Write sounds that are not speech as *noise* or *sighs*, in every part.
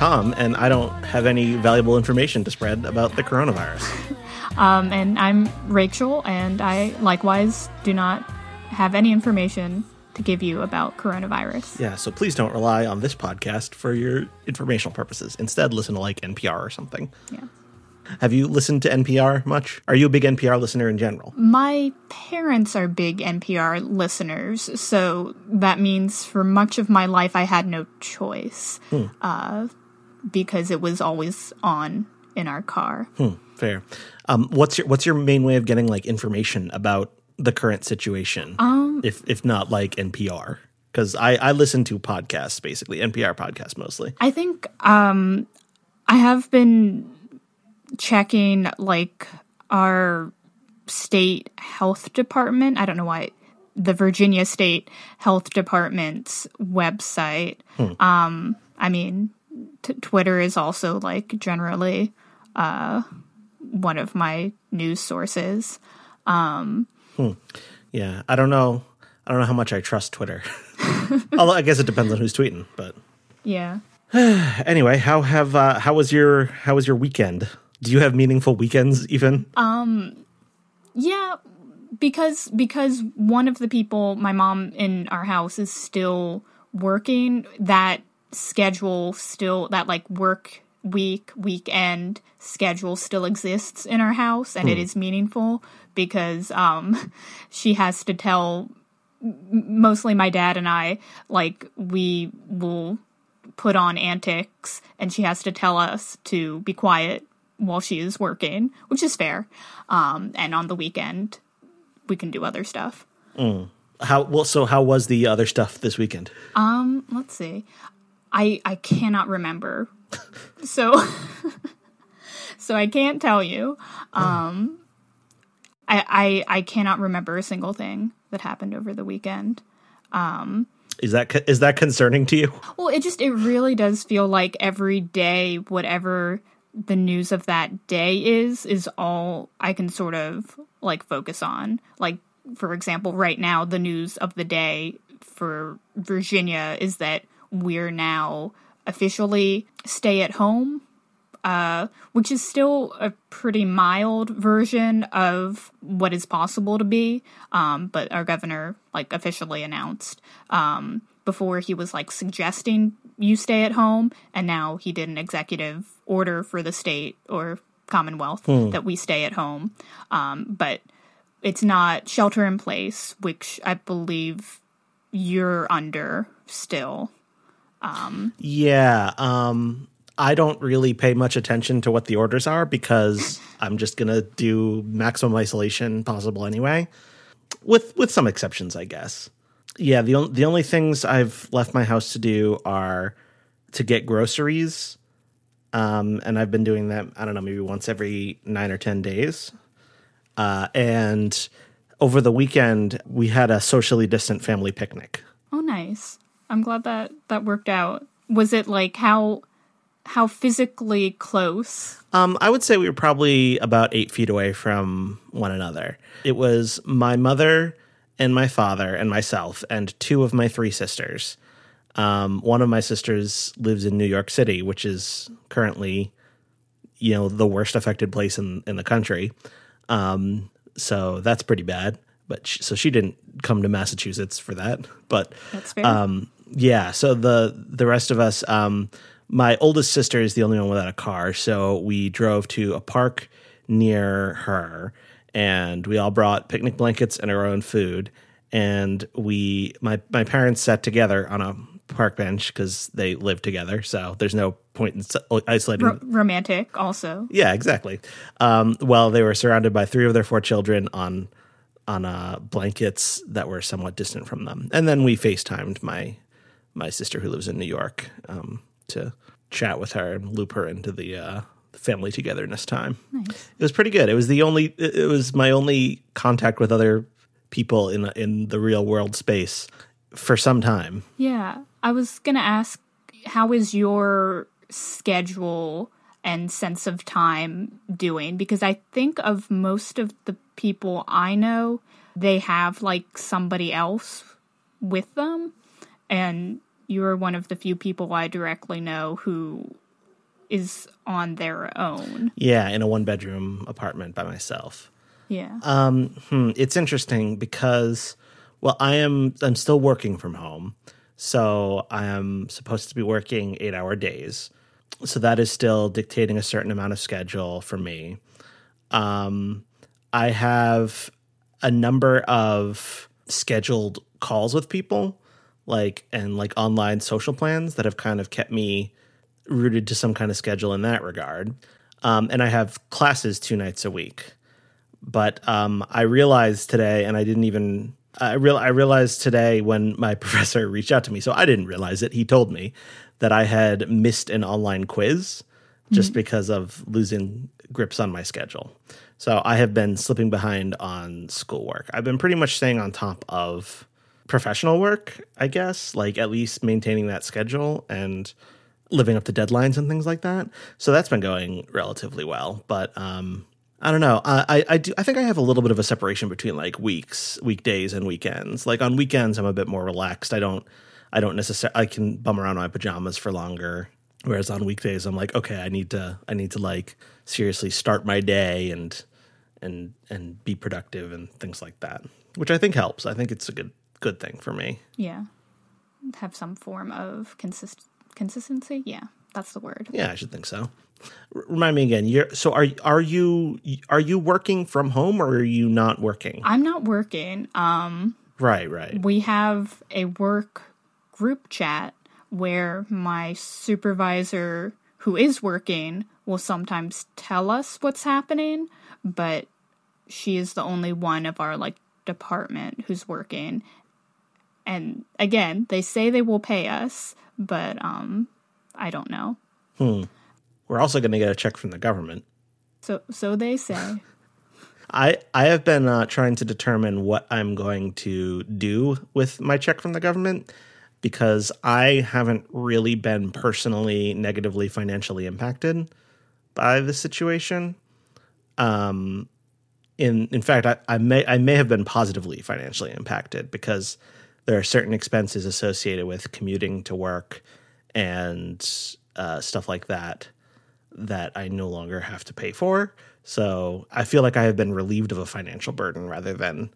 Tom, and I don't have any valuable information to spread about the coronavirus. *laughs* Um, and I'm Rachel, and I likewise do not have any information to give you about coronavirus. Yeah, so please don't rely on this podcast for your informational purposes. Instead, listen to like NPR or something. Yeah. Have you listened to NPR much? Are you a big NPR listener in general? My parents are big NPR listeners, so that means for much of my life I had no choice Hmm. uh, because it was always on in our car. Hmm, fair. Um, what's your What's your main way of getting like information about the current situation? Um, if if not like NPR, because I I listen to podcasts basically NPR podcasts mostly. I think um, I have been checking like our state health department. I don't know why the Virginia State Health Department's website. Um, I mean, t- Twitter is also like generally uh, one of my news sources. Um, Yeah, I don't know. I don't know how much I trust Twitter. *laughs* Although I guess it depends on who's tweeting. But yeah. *sighs* anyway, how have uh, how was your how was your weekend? Do you have meaningful weekends even? Yeah, because because one of the people, my mom in our house is still working. That schedule still that like work week weekend schedule still exists in our house, and it is meaningful because um *laughs* she has to tell mostly my dad and I like we will put on antics and she has to tell us to be quiet while she is working, which is fair. Um, and on the weekend, we can do other stuff. How well? So how was the other stuff this weekend? Um, let's see. I I cannot remember, *laughs* so *laughs* so I can't tell you. Um, I I I cannot remember a single thing that happened over the weekend. Um Is that is that concerning to you? Well, it just it really does feel like every day, whatever the news of that day is, is all I can sort of like focus on. Like, for example, right now, the news of the day for Virginia is that we're now officially stay at home uh, which is still a pretty mild version of what is possible to be. Um, but our governor like officially announced um, before he was like suggesting you stay at home, and now he did an executive order for the state or Commonwealth that we stay at home. Um, but it's not shelter in place, which I believe you're under still. Yeah, um, I don't really pay much attention to what the orders are because *laughs* I'm just gonna do maximum isolation possible anyway, with with some exceptions, I guess. Yeah, the on- the only things I've left my house to do are to get groceries, um, and I've been doing that. I don't know, maybe once every nine or ten days. Uh, and over the weekend, we had a socially distant family picnic. Oh, nice. I'm glad that that worked out. Was it like how how physically close? Um, I would say we were probably about eight feet away from one another. It was my mother and my father and myself and two of my three sisters. Um, one of my sisters lives in New York City, which is currently, you know, the worst affected place in in the country. Um, so that's pretty bad. But sh so she didn't come to Massachusetts for that. But That's fair. um, yeah, so the the rest of us, um, my oldest sister is the only one without a car, so we drove to a park near her, and we all brought picnic blankets and our own food, and we my my parents sat together on a park bench because they live together, so there's no point in isolating. Ro- romantic, also. Yeah, exactly. Um, well, they were surrounded by three of their four children on on uh, blankets that were somewhat distant from them, and then we FaceTimed my my sister who lives in New York um, to chat with her and loop her into the uh, family togetherness time. Nice. It was pretty good. It was the only. It was my only contact with other people in in the real world space for some time. Yeah. I was going to ask how is your schedule and sense of time doing? Because I think of most of the people I know, they have like somebody else with them. And you're one of the few people I directly know who is on their own. Yeah, in a one bedroom apartment by myself. Yeah. Um, hmm, it's interesting because, well, I am I'm still working from home, so I am supposed to be working eight hour days. So that is still dictating a certain amount of schedule for me. Um, I have a number of scheduled calls with people, like and like online social plans that have kind of kept me rooted to some kind of schedule in that regard. Um, and I have classes two nights a week. But um, I realized today, and I didn't even I real I realized today when my *laughs* professor reached out to me. So I didn't realize it. He told me that I had missed an online quiz just because of losing grips on my schedule. So I have been slipping behind on schoolwork. I've been pretty much staying on top of professional work, I guess, like at least maintaining that schedule and living up to deadlines and things like that. So that's been going relatively well. But um, I don't know. I, I, do. I think I have a little bit of a separation between like weeks, weekdays, and weekends. Like on weekends, I'm a bit more relaxed. I don't. I don't necessarily. I can bum around in my pajamas for longer. Whereas on weekdays, I'm like, okay, I need to. I need to like seriously start my day and and and be productive and things like that, which I think helps. I think it's a good good thing for me. Yeah. Have some form of consist consistency. Yeah, that's the word. Yeah, I should think so. R- Remind me again. You're so are are you are you working from home or are you not working? I'm not working. Um, Right, right. we have a work group chat where my supervisor who is working will sometimes tell us what's happening but she is the only one of our like department who's working and again they say they will pay us but um i don't know We're also going to get a check from the government. so so they say *laughs* I I have been uh, trying to determine what I'm going to do with my check from the government because I haven't really been personally negatively financially impacted by the situation. Um, in in fact, I, I may I may have been positively financially impacted because there are certain expenses associated with commuting to work and uh, stuff like that that I no longer have to pay for. So I feel like I have been relieved of a financial burden rather than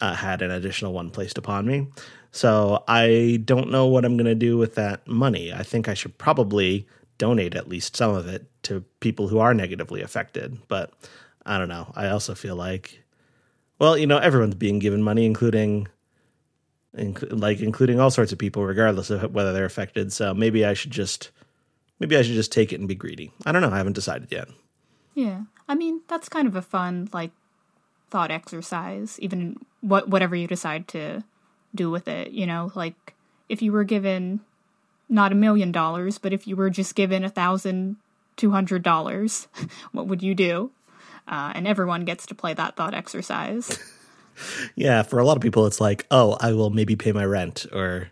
uh, had an additional one placed upon me. So I don't know what I'm going to do with that money. I think I should probably donate at least some of it to people who are negatively affected. But I don't know. I also feel like, well, you know, everyone's being given money, including. Inc- like including all sorts of people regardless of whether they're affected so maybe i should just maybe i should just take it and be greedy i don't know i haven't decided yet Yeah. I mean, that's kind of a fun like thought exercise even what whatever you decide to do with it, you know, like if you were given not a million dollars, but if you were just given a thousand two hundred dollars, *laughs* what would you do? Uh, and everyone gets to play that thought exercise. *laughs* Yeah, for a lot of people, it's like, oh, I will maybe pay my rent or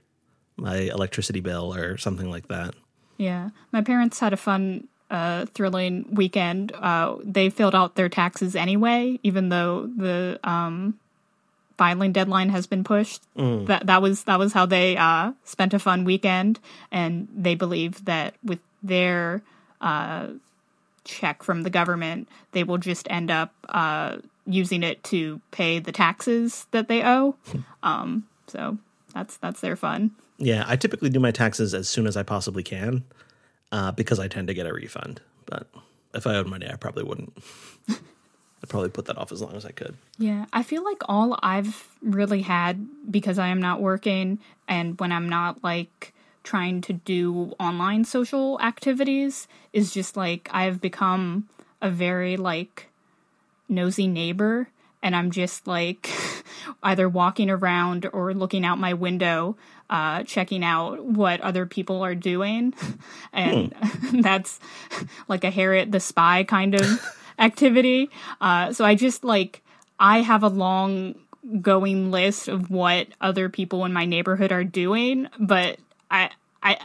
my electricity bill or something like that. Yeah. My parents had a fun, uh, thrilling weekend. Uh, they filled out their taxes anyway, even though the um, filing deadline has been pushed. That that was that was how they uh, spent a fun weekend, and they believe that with their uh, check from the government, they will just end up uh, using it to pay the taxes that they owe. *laughs* um, so that's that's their fun. Yeah, I typically do my taxes as soon as I possibly can uh, because I tend to get a refund. But if I owed money, I probably wouldn't. *laughs* I'd probably put that off as long as I could. Yeah, I feel like all I've really had because I am not working and when I'm not like trying to do online social activities is just like I've become a very like nosy neighbor and I'm just like *laughs* either walking around or looking out my window uh checking out what other people are doing. *laughs* And *laughs* that's like a Harriet the spy kind of activity. Uh so I just like I have a long going list of what other people in my neighborhood are doing but I I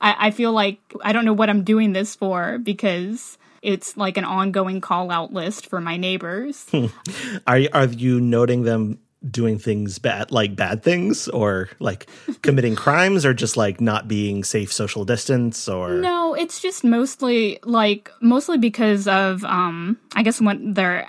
I I feel like I don't know what I'm doing this for because it's like an ongoing call out list for my neighbors. *laughs* Are you, are you noting them doing things bad like bad things or like *laughs* committing crimes or just like not being safe social distance or No, it's just mostly like mostly because of um I guess when their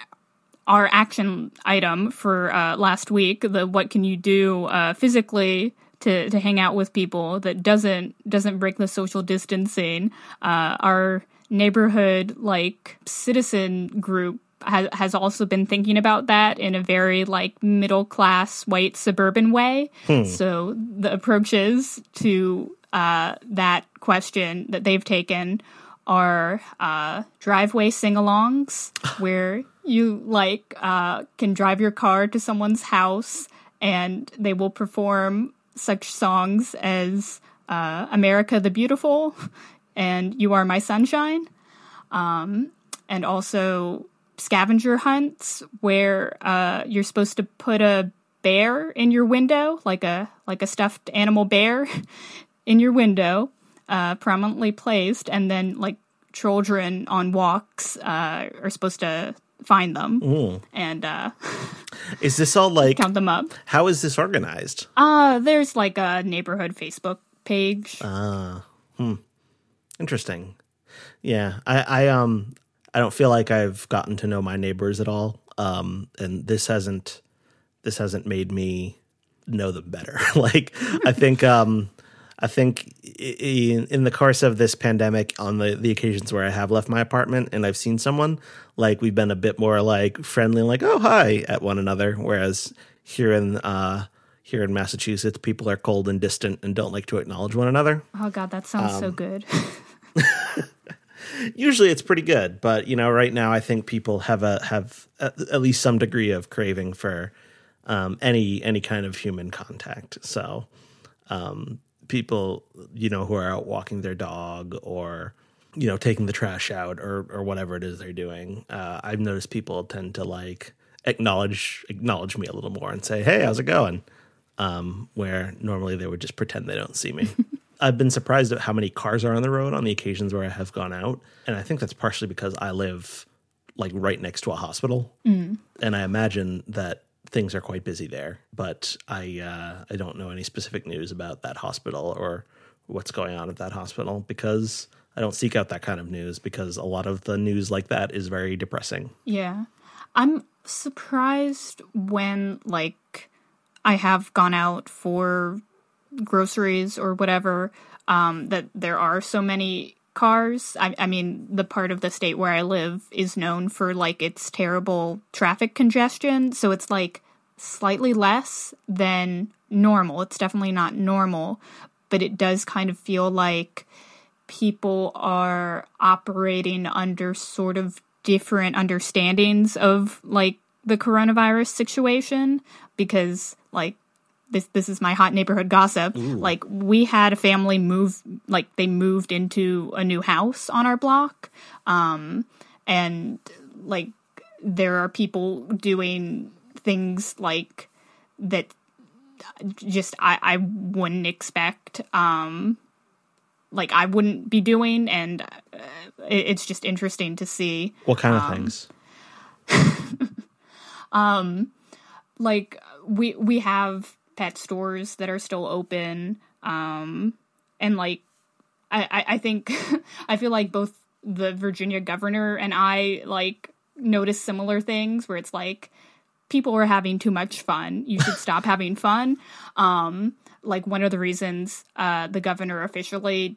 our action item for uh last week, the what can you do uh physically to to hang out with people that doesn't doesn't break the social distancing. Uh our neighborhood like citizen group has has also been thinking about that in a very like middle class white suburban way. So the approaches to uh, that question that they've taken are uh, driveway sing-alongs, *laughs* where you like uh, can drive your car to someone's house and they will perform such songs as uh, "America the Beautiful" and "You Are My Sunshine." and also scavenger hunts where uh, you're supposed to put a bear in your window, like a like a stuffed animal bear, *laughs* in your window, uh, prominently placed, and then like children on walks uh, are supposed to find them and uh, *laughs* is this all like count them up. how is this organized Uh, there's like a neighborhood Facebook page. Interesting. Yeah i i um i don't feel like i've gotten to know my neighbors at all um and this hasn't this hasn't made me know them better. *laughs* Like i think um i think in, in the course of this pandemic on the the occasions where i have left my apartment and i've seen someone like we've been a bit more like friendly and like oh hi at one another whereas here in uh here in massachusetts people are cold and distant and don't like to acknowledge one another. Oh god, that sounds so good. *laughs* *laughs* usually it's pretty good but you know right now i think people have a have at, at least some degree of craving for um, any any kind of human contact so um, people you know who are out walking their dog or you know taking the trash out or or whatever it is they're doing uh, i've noticed people tend to like acknowledge acknowledge me a little more and say hey how's it going um, where normally they would just pretend they don't see me. *laughs* I've been surprised at how many cars are on the road on the occasions where I have gone out, and I think that's partially because I live like right next to a hospital, and I imagine that things are quite busy there. But I uh, I don't know any specific news about that hospital or what's going on at that hospital because I don't seek out that kind of news because a lot of the news like that is very depressing. Yeah. I'm surprised when like I have gone out for groceries or whatever um that there are so many cars. I, I mean, the part of the state where I live is known for like its terrible traffic congestion, so it's like slightly less than normal. It's definitely not normal, but it does kind of feel like people are operating under sort of different understandings of like the coronavirus situation because like this this is my hot neighborhood gossip. Like we had a family move like they moved into a new house on our block um and like there are people doing things like that just I, I wouldn't expect um like I wouldn't be doing and uh, it, it's just interesting to see. What kind of things? *laughs* Um like we we have pet stores that are still open um and like i i, I think *laughs* i feel like both the virginia governor and i like notice similar things where it's like people are having too much fun. You should *laughs* stop having fun. Um like one of the reasons uh the governor officially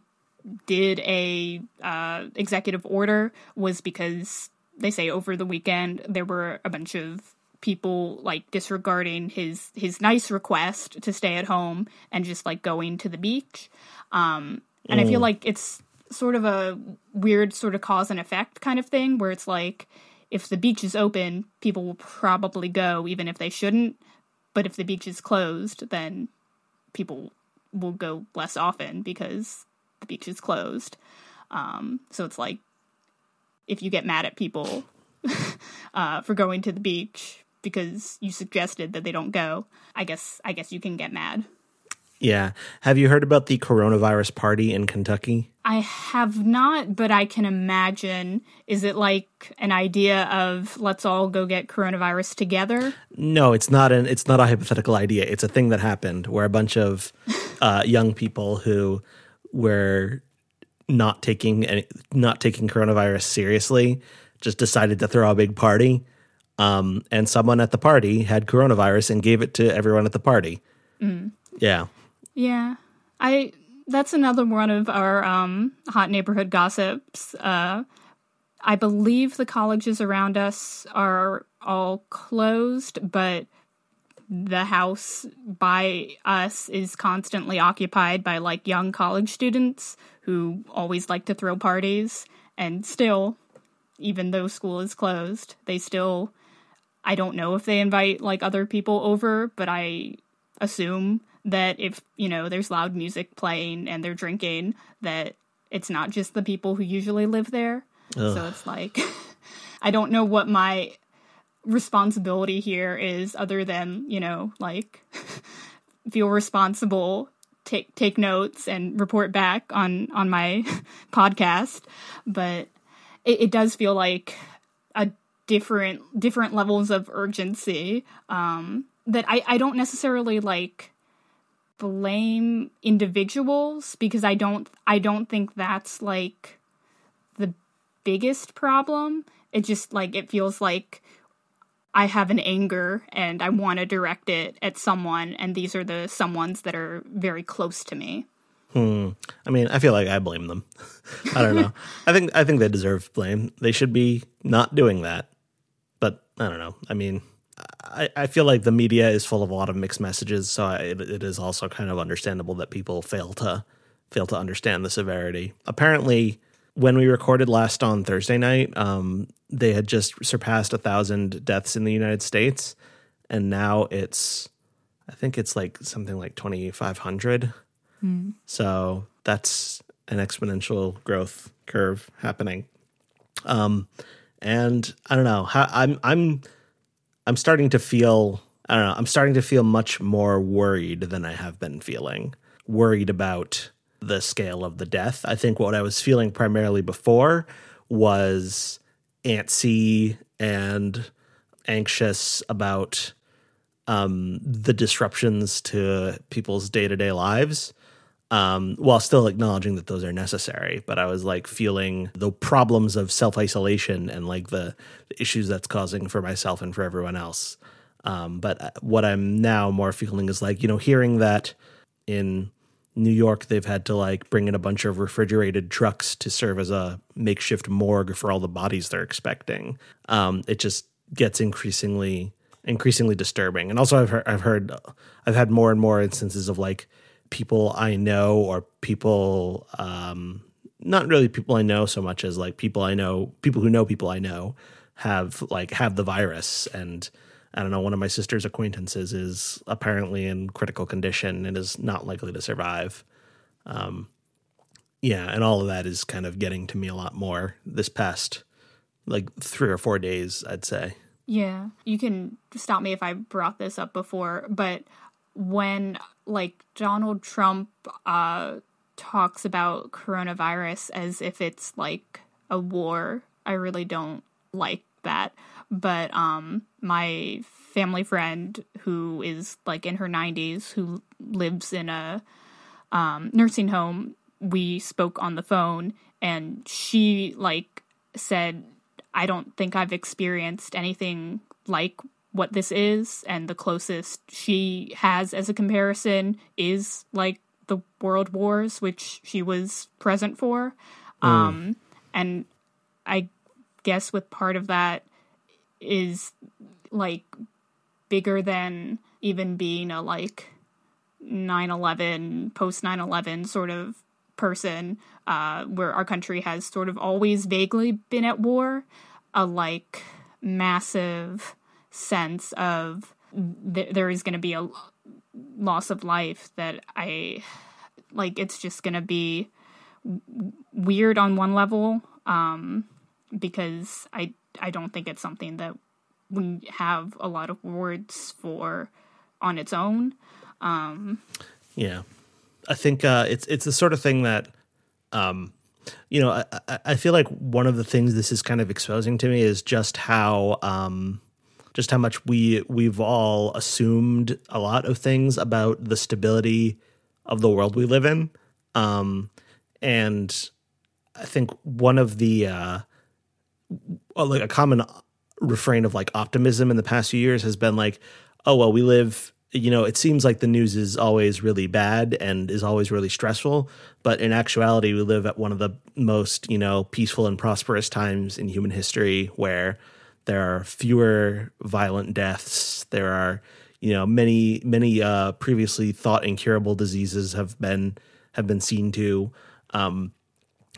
did a uh executive order was because they say over the weekend there were a bunch of people like disregarding his his nice request to stay at home and just like going to the beach. Um and i feel like it's sort of a weird sort of cause and effect kind of thing where it's like if the beach is open people will probably go even if they shouldn't. But if the beach is closed then people will go less often because the beach is closed. Um so it's like if you get mad at people *laughs* uh, for going to the beach because you suggested that they don't go, I guess I guess you can get mad. Yeah. Have you heard about the coronavirus party in Kentucky? I have not, but I can imagine. Is it like an idea of let's all go get coronavirus together? No, it's not an it's not a hypothetical idea. It's a thing that happened where a bunch of *laughs* uh, young people who were not taking any, not taking coronavirus seriously just decided to throw a big party. Um, and someone at the party had coronavirus and gave it to everyone at the party. Mm. Yeah. Yeah. I that's another one of our um, hot neighborhood gossips. Uh, I believe the colleges around us are all closed, but the house by us is constantly occupied by like young college students who always like to throw parties and still even though school is closed they still I don't know if they invite like other people over but I assume that if you know there's loud music playing and they're drinking that it's not just the people who usually live there Ugh. so it's like *laughs* i don't know what my responsibility here is other than you know like *laughs* feel responsible take take notes and report back on on my *laughs* podcast but it, it does feel like a different different levels of urgency um that I, I don't necessarily like blame individuals because I don't I don't think that's like the biggest problem. It just like it feels like I have an anger and I want to direct it at someone and these are the someones that are very close to me. Hmm. I mean, I feel like I blame them. *laughs* I don't know. *laughs* I think I think they deserve blame. They should be not doing that. I don't know. I mean, I, I feel like the media is full of a lot of mixed messages, so I, it, it is also kind of understandable that people fail to fail to understand the severity. Apparently, when we recorded last on Thursday night, um, they had just surpassed a thousand deaths in the United States, and now it's, I think it's like something like twenty five hundred. Mm. So that's an exponential growth curve happening. Um, and I don't know I'm I'm I'm starting to feel I don't know, I'm starting to feel much more worried than I have been feeling. Worried about the scale of the death. I think what I was feeling primarily before was antsy and anxious about um, the disruptions to people's day to day lives um, while still acknowledging that those are necessary. But I was like feeling the problems of self isolation and like the, the, issues that's causing for myself and for everyone else. Um, but uh, what I'm now more feeling is like, you know, hearing that in New York, they've had to like bring in a bunch of refrigerated trucks to serve as a makeshift morgue for all the bodies they're expecting. Um, it just gets increasingly increasingly disturbing. And also, I've heard, I've heard, I've had more and more instances of like people I know or people, um, not really people I know so much as like people I know, people who know people I know have like have the virus. And I don't know, one of my sister's acquaintances is apparently in critical condition and is not likely to survive. Um, yeah, and all of that is kind of getting to me a lot more this past like three or four days, I'd say. Yeah, you can stop me if I brought this up before, but when like Donald Trump uh, talks about coronavirus as if it's like a war. I really don't like that. But um, my family friend who is like in her 90s, who lives in a um, nursing home, we spoke on the phone and she like said, I don't think I've experienced anything like what this is, and the closest she has as a comparison is like the World Wars, which she was present for. Mm. Um, and I guess with part of that is like bigger than even being a like 9-11 post 9-11 sort of person uh, where our country has sort of always vaguely been at war a like massive sense of th- there is going to be a loss of life that I like. It's just going to be w- weird on one level um, because I I don't think it's something that we have a lot of words for on its own. Um, Yeah, I think uh, it's it's the sort of thing that, um, you know, I, I- I feel like one of the things this is kind of exposing to me is just how um, just how much we we've all assumed a lot of things about the stability of the world we live in, um, and I think one of the uh, like a common refrain of like optimism in the past few years has been like, oh well, we live. You know, it seems like the news is always really bad and is always really stressful, but in actuality, we live at one of the most you know peaceful and prosperous times in human history, where there are fewer violent deaths. There are you know many many uh, previously thought incurable diseases have been have been seen to. Um,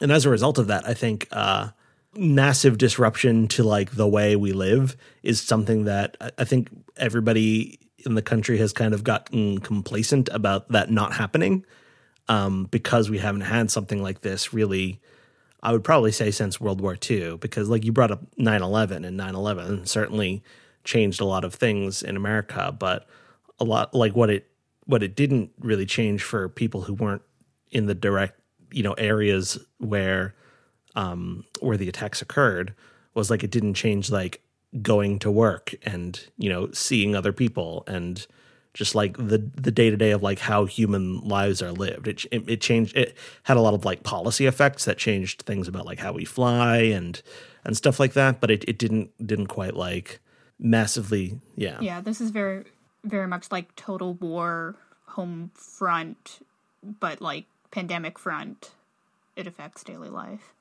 and as a result of that, I think uh, massive disruption to like the way we live is something that I- think everybody in the country has kind of gotten complacent about that not happening um, because we haven't had something like this really. I would probably say since World War II, because like you brought up 9 11, and 9 11 certainly changed a lot of things in America, but a lot like what it what it didn't really change for people who weren't in the direct you know areas where um where the attacks occurred was like it didn't change like going to work and you know seeing other people and just like the the day to day of like how human lives are lived. It, it it changed. It had a lot of like policy effects that changed things about like how we fly and and stuff like that. But it, it didn't didn't quite like massively. Yeah. Yeah, this is very very much like total war home front, but like pandemic front. It affects daily life.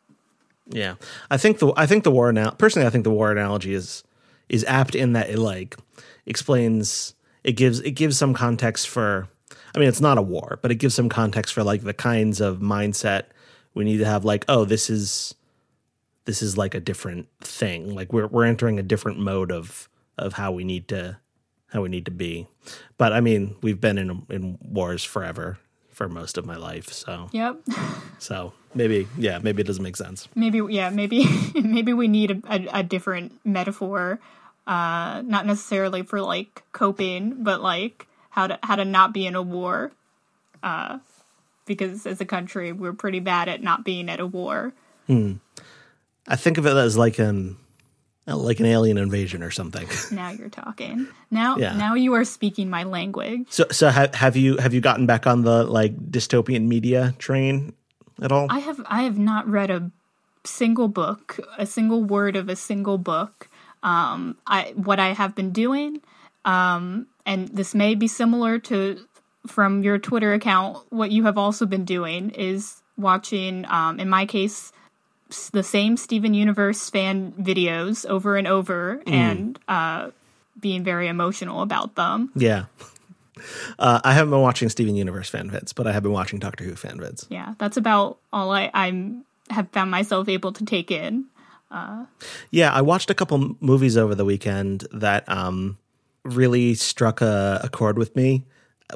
Yeah, I think the I think the war now personally I think the war analogy is is apt in that it like explains it gives it gives some context for I mean it's not a war but it gives some context for like the kinds of mindset we need to have like oh this is this is like a different thing. Like we're we're entering a different mode of of how we need to how we need to be. But I mean we've been in in wars forever for most of my life so. Yep. so maybe yeah maybe it doesn't make sense. Maybe yeah maybe *laughs* maybe we need a, a, a different metaphor uh not necessarily for like coping but like how to how to not be in a war uh because as a country we're pretty bad at not being at a war I think of it as like an like an alien invasion or something. *laughs* now you're talking now Yeah. now you are speaking my language So so have have you have you gotten back on the like dystopian media train at all? i have i have not read a single book a single word of a single book um i what i have been doing um and this may be similar to from your twitter account what you have also been doing is watching um in my case the same steven universe fan videos over and over and uh being very emotional about them yeah. *laughs* Uh, I haven't been watching Steven Universe fan vids, but I have been watching Doctor Who fan vids. yeah that's about all i i'm have found myself able to take in Yeah, I watched a couple movies over the weekend that um, really struck a, a chord with me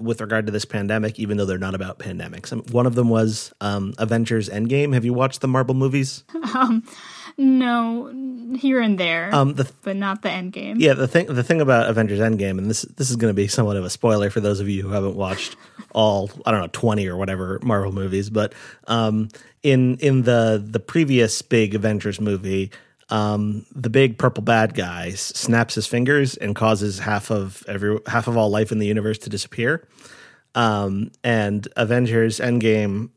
with regard to this pandemic, even though they're not about pandemics. Um, One of them was um, Avengers Endgame. Have you watched the Marvel movies? *laughs* no here and there Um, the but not the end game Yeah, the thing the thing about Avengers Endgame, and this this is going to be somewhat of a spoiler for those of you who haven't watched *laughs* all I don't know twenty or whatever Marvel movies, but um, in in the the previous big Avengers movie, um, the big purple bad guy snaps his fingers and causes half of every half of all life in the universe to disappear. Um, and Avengers Endgame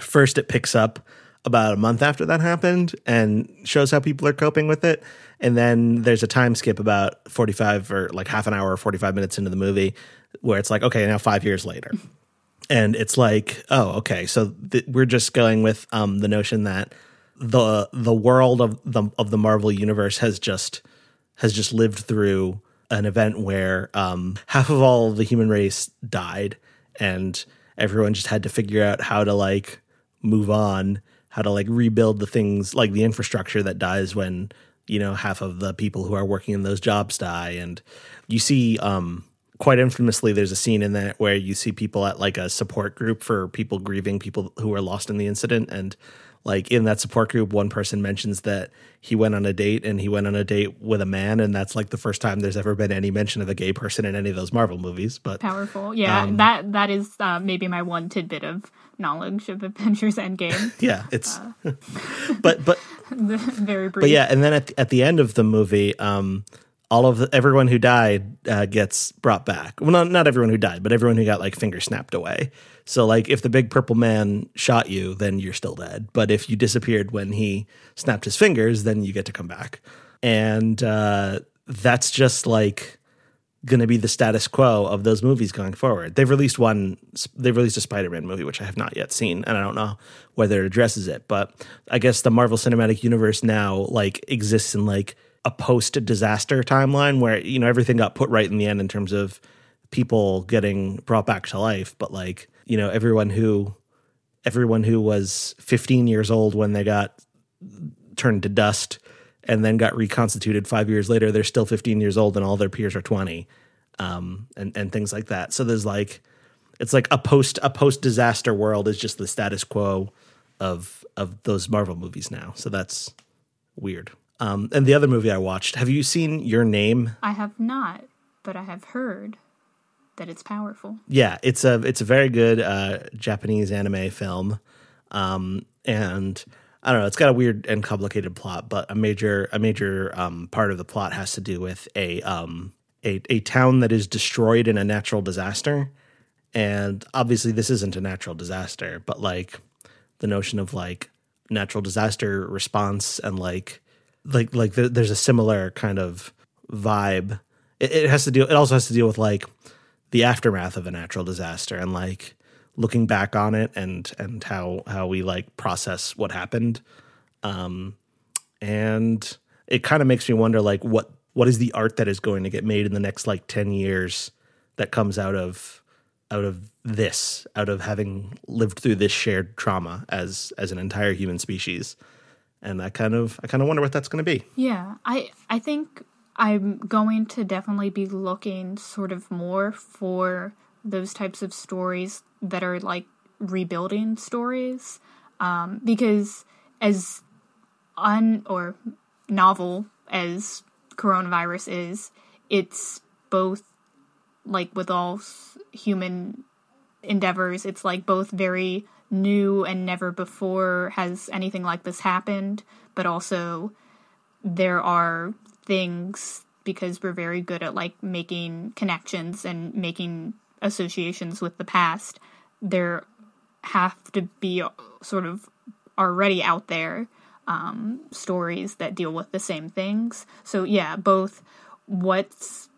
first it picks up about a month after that happened and shows how people are coping with it. And then there's a time skip about 45 or like half an hour or 45 minutes into the movie where it's like okay now 5 years later. And it's like oh okay. So th- we're just going with um the notion that the the world of the of the Marvel universe has just has just lived through an event where um, half of all the human race died, and everyone just had to figure out how to like move on, how to like rebuild the things like the infrastructure that dies when you know half of the people who are working in those jobs die, and you see um, quite infamously there's a scene in that where you see people at like a support group for people grieving people who are lost in the incident and like in that support group, one person mentions that he went on a date and he went on a date with a man, and that's like the first time there's ever been any mention of a gay person in any of those Marvel movies. But powerful, yeah. Um, that that is uh, maybe my one tidbit of knowledge of Avengers Endgame. *laughs* Yeah, it's uh, *laughs* but but *laughs* very brief. But yeah, and then at the, at the end of the movie, um, all of the, everyone who died uh, gets brought back. Well, not not everyone who died, but everyone who got like finger snapped away. So like if the big purple man shot you, then you're still dead. But if you disappeared when he snapped his fingers, then you get to come back. And uh, that's just like going to be the status quo of those movies going forward. They've released one they've released a Spider-Man movie which I have not yet seen and I don't know whether it addresses it, but I guess the Marvel Cinematic Universe now like exists in like a post disaster timeline where you know everything got put right in the end in terms of people getting brought back to life, but like you know everyone who everyone who was 15 years old when they got turned to dust and then got reconstituted five years later they're still 15 years old and all their peers are 20 um, and and things like that. So there's like it's like a post a post disaster world is just the status quo of of those marvel movies now. So that's weird. Um, and the other movie i watched have you seen your name? I have not but i have heard that it's powerful. Yeah, it's a it's a very good uh, Japanese anime film, um, and I don't know. It's got a weird and complicated plot, but a major a major um, part of the plot has to do with a um, a a town that is destroyed in a natural disaster, and obviously this isn't a natural disaster, but like the notion of like natural disaster response and like like like there's a similar kind of vibe. It, it has to deal. It also has to deal with like the aftermath of a natural disaster and like looking back on it and and how how we like process what happened. Um and it kind of makes me wonder like what what is the art that is going to get made in the next like 10 years that comes out of out of this out of having lived through this shared trauma as as an entire human species? And i kind of i kind of wonder what that's going to be. Yeah i i think I'm going to definitely be looking sort of more for those types of stories that are like rebuilding stories. Um, because as un or novel as coronavirus is, it's both like with all human endeavors, it's like both very new and never before has anything like this happened, but also there are things because we're very good at like making connections and making associations with the past there have to be sort of already out there um, stories that deal with the same things so yeah both what's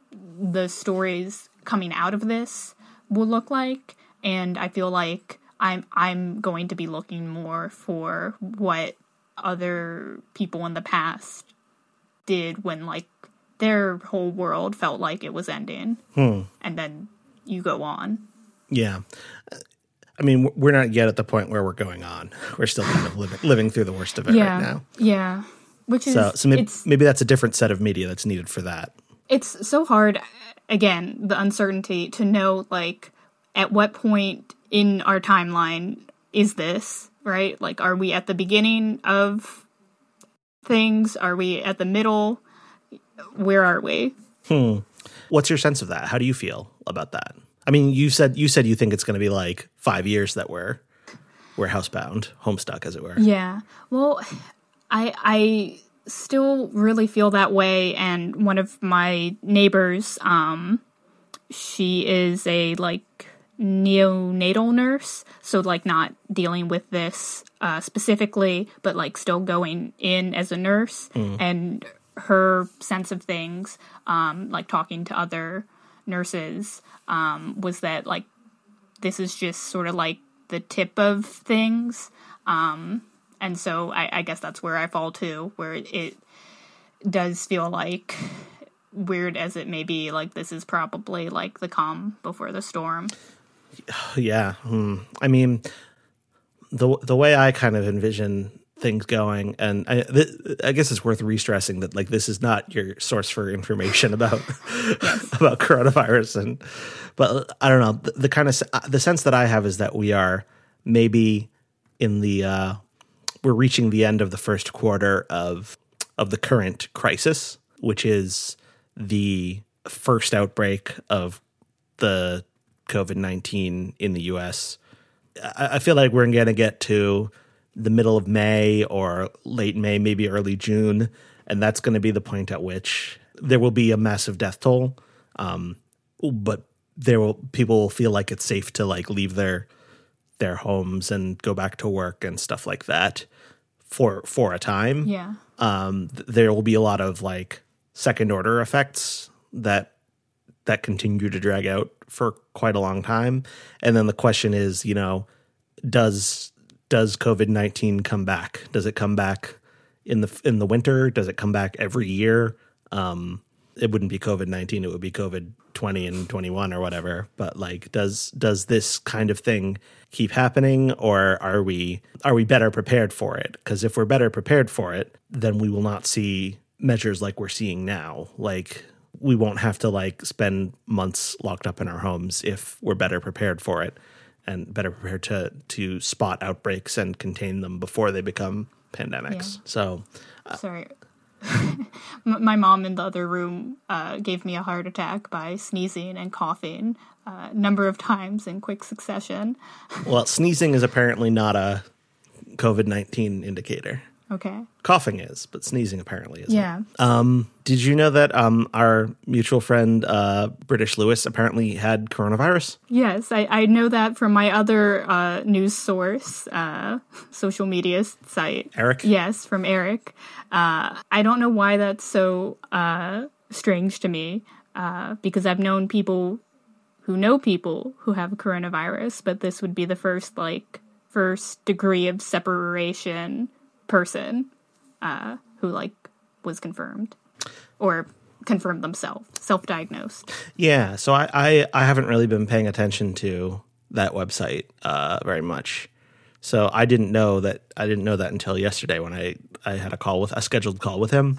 the stories coming out of this will look like and i feel like i'm i'm going to be looking more for what other people in the past did when like their whole world felt like it was ending, hmm. and then you go on. Yeah. I mean, we're not yet at the point where we're going on. *laughs* We're still kind of living, living through the worst of it yeah, right now. Yeah. Which is so, so maybe, maybe that's a different set of media that's needed for that. It's so hard, again, the uncertainty to know, like, at what point in our timeline is this, right? Like, are we at the beginning of things? Are we at the middle? Where are we? Hmm. What's your sense of that? How do you feel about that? I mean, you said you said you think it's going to be like five years that we're we're housebound, homestuck, as it were. Yeah. Well, I I still really feel that way, and one of my neighbors, um, she is a like neonatal nurse, so like not dealing with this uh, specifically, but like still going in as a nurse mm. and her sense of things, um, like talking to other nurses, um, was that like this is just sort of like the tip of things. Um, and so I, I guess that's where I fall to, where it does feel like weird as it may be, like this is probably like the calm before the storm. *sighs* Yeah. Hmm. I mean, the the way I kind of envision things going, and I, th- I guess it's worth re-stressing that like this is not your source for information about *laughs* about coronavirus, and but I don't know the, the, kind of the sense that I have is that we are maybe in the uh, we're reaching the end of the first quarter of of the current crisis, which is the first outbreak of the COVID nineteen in the U.S. I, I feel like we're going to get to the middle of May or late May, maybe early June, and that's going to be the point at which there will be a massive death toll. Um, but there will people will feel like it's safe to like leave their their homes and go back to work and stuff like that for for a time. Yeah. Um, th- there will be a lot of like second order effects that that continue to drag out for quite a long time. And then the question is, you know, does does COVID nineteen come back? Does it come back in the in the winter? Does it come back every year? Um, it wouldn't be COVID nineteen; it would be COVID twenty and twenty one or whatever. But like, does does this kind of thing keep happening, or are we are we better prepared for it? Because if we're better prepared for it, then we will not see measures like we're seeing now. Like we won't have to like spend months locked up in our homes if we're better prepared for it and better prepared to to spot outbreaks and contain them before they become pandemics. Yeah. So Sorry. *laughs* My mom in the other room uh, gave me a heart attack by sneezing and coughing a number of times in quick succession. *laughs* Well, sneezing is apparently not a COVID 19 indicator. Okay. Coughing is, but sneezing apparently isn't. Yeah. Um, did you know that um, our mutual friend, uh, British Lewis, apparently had coronavirus? Yes, I, I know that from my other uh, news source, uh, social media site. Eric? Yes, from Eric. Uh, I don't know why that's so uh, strange to me uh, because I've known people who know people who have coronavirus, but this would be the first, like, first degree of separation person uh, who, like, was confirmed or confirmed themselves, self diagnosed. Yeah, so I, I I haven't really been paying attention to that website uh, very much. So I didn't know that I didn't know that until yesterday when I I had a call with a scheduled call with him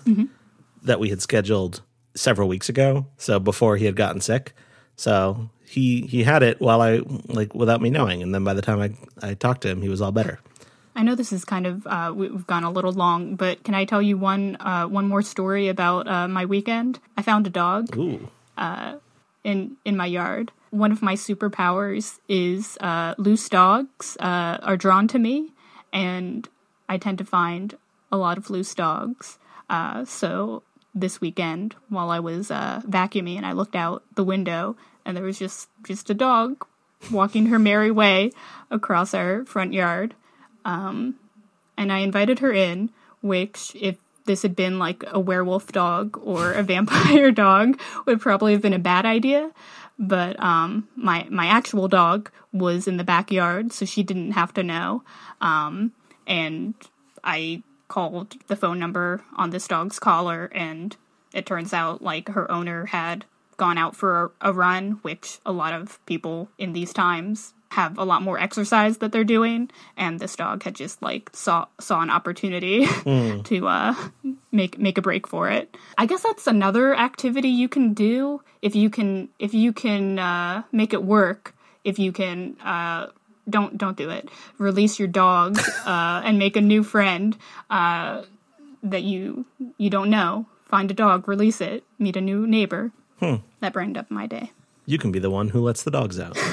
that we had scheduled several weeks ago. So before he had gotten sick, so he he had it while I like without me knowing, and then by the time I I talked to him, he was all better. I know this is kind of uh, we- we've gone a little long, but can I tell you one uh, one more story about uh, my weekend? I found a dog Ooh, in in my yard. One of my superpowers is uh, loose dogs uh, are drawn to me, and I tend to find a lot of loose dogs. Uh, so this weekend, while I was uh, vacuuming, and I looked out the window, and there was just just a dog walking her merry way across our front yard. Um, and I invited her in, which if this had been like a werewolf dog or a *laughs* vampire dog would probably have been a bad idea. But um, my my actual dog was in the backyard, so she didn't have to know. Um, and I called the phone number on this dog's collar, and it turns out like her owner had gone out for a, a run, which a lot of people in these times have a lot more exercise that they're doing, and this dog had just like saw saw an opportunity *laughs* to uh, make make a break for it. I guess that's another activity you can do if you can if you can uh, make it work. If you can. Uh, don't don't do it. Release your dog *laughs* uh, and make a new friend uh, that you you don't know. Find a dog, release it, meet a new neighbor. That brightened up my day. you can be the one who lets the dogs out. *laughs*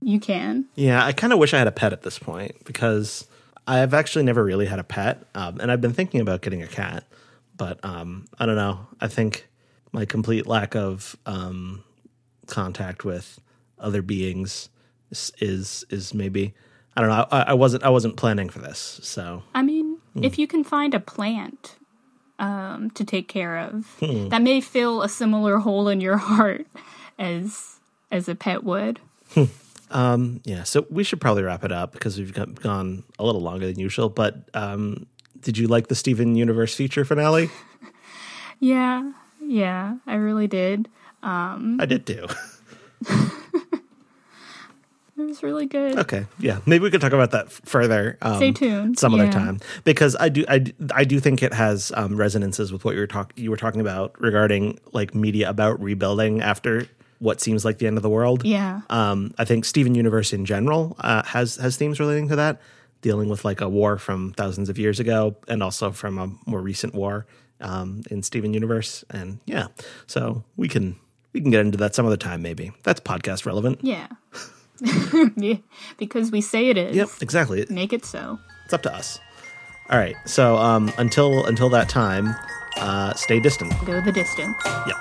You can. Yeah, I kind of wish I had a pet at this point because I've actually never really had a pet, um, and I've been thinking about getting a cat, but um, I don't know. I think my complete lack of um, contact with other beings is is, is maybe I don't know. I, I wasn't I wasn't planning for this, so I mean, if you can find a plant um, to take care of, Hmm. that may fill a similar hole in your *laughs* heart as as a pet would. um, yeah. So we should probably wrap it up because we've got, gone a little longer than usual. But um, did you like the Steven Universe Future finale? *laughs* Yeah, yeah, I really did. Um, I did too. *laughs* It was really good. Okay, yeah, maybe we could talk about that further. Um, Stay tuned. some other Yeah. time because I do I, I do think it has um, resonances with what you were talk you were talking about regarding like media about rebuilding after what seems like the end of the world. Yeah. Um, I think Steven Universe in general uh, has has themes relating to that, dealing with like a war from thousands of years ago and also from a more recent war um, in Steven Universe. And yeah, so we can we can get into that some other time maybe. That's podcast relevant. Yeah. *laughs* yeah. Because we say it is. Yep, exactly. Make it so. It's up to us. All right. So um, until until that time, uh, stay distant. Go the distance. Yep.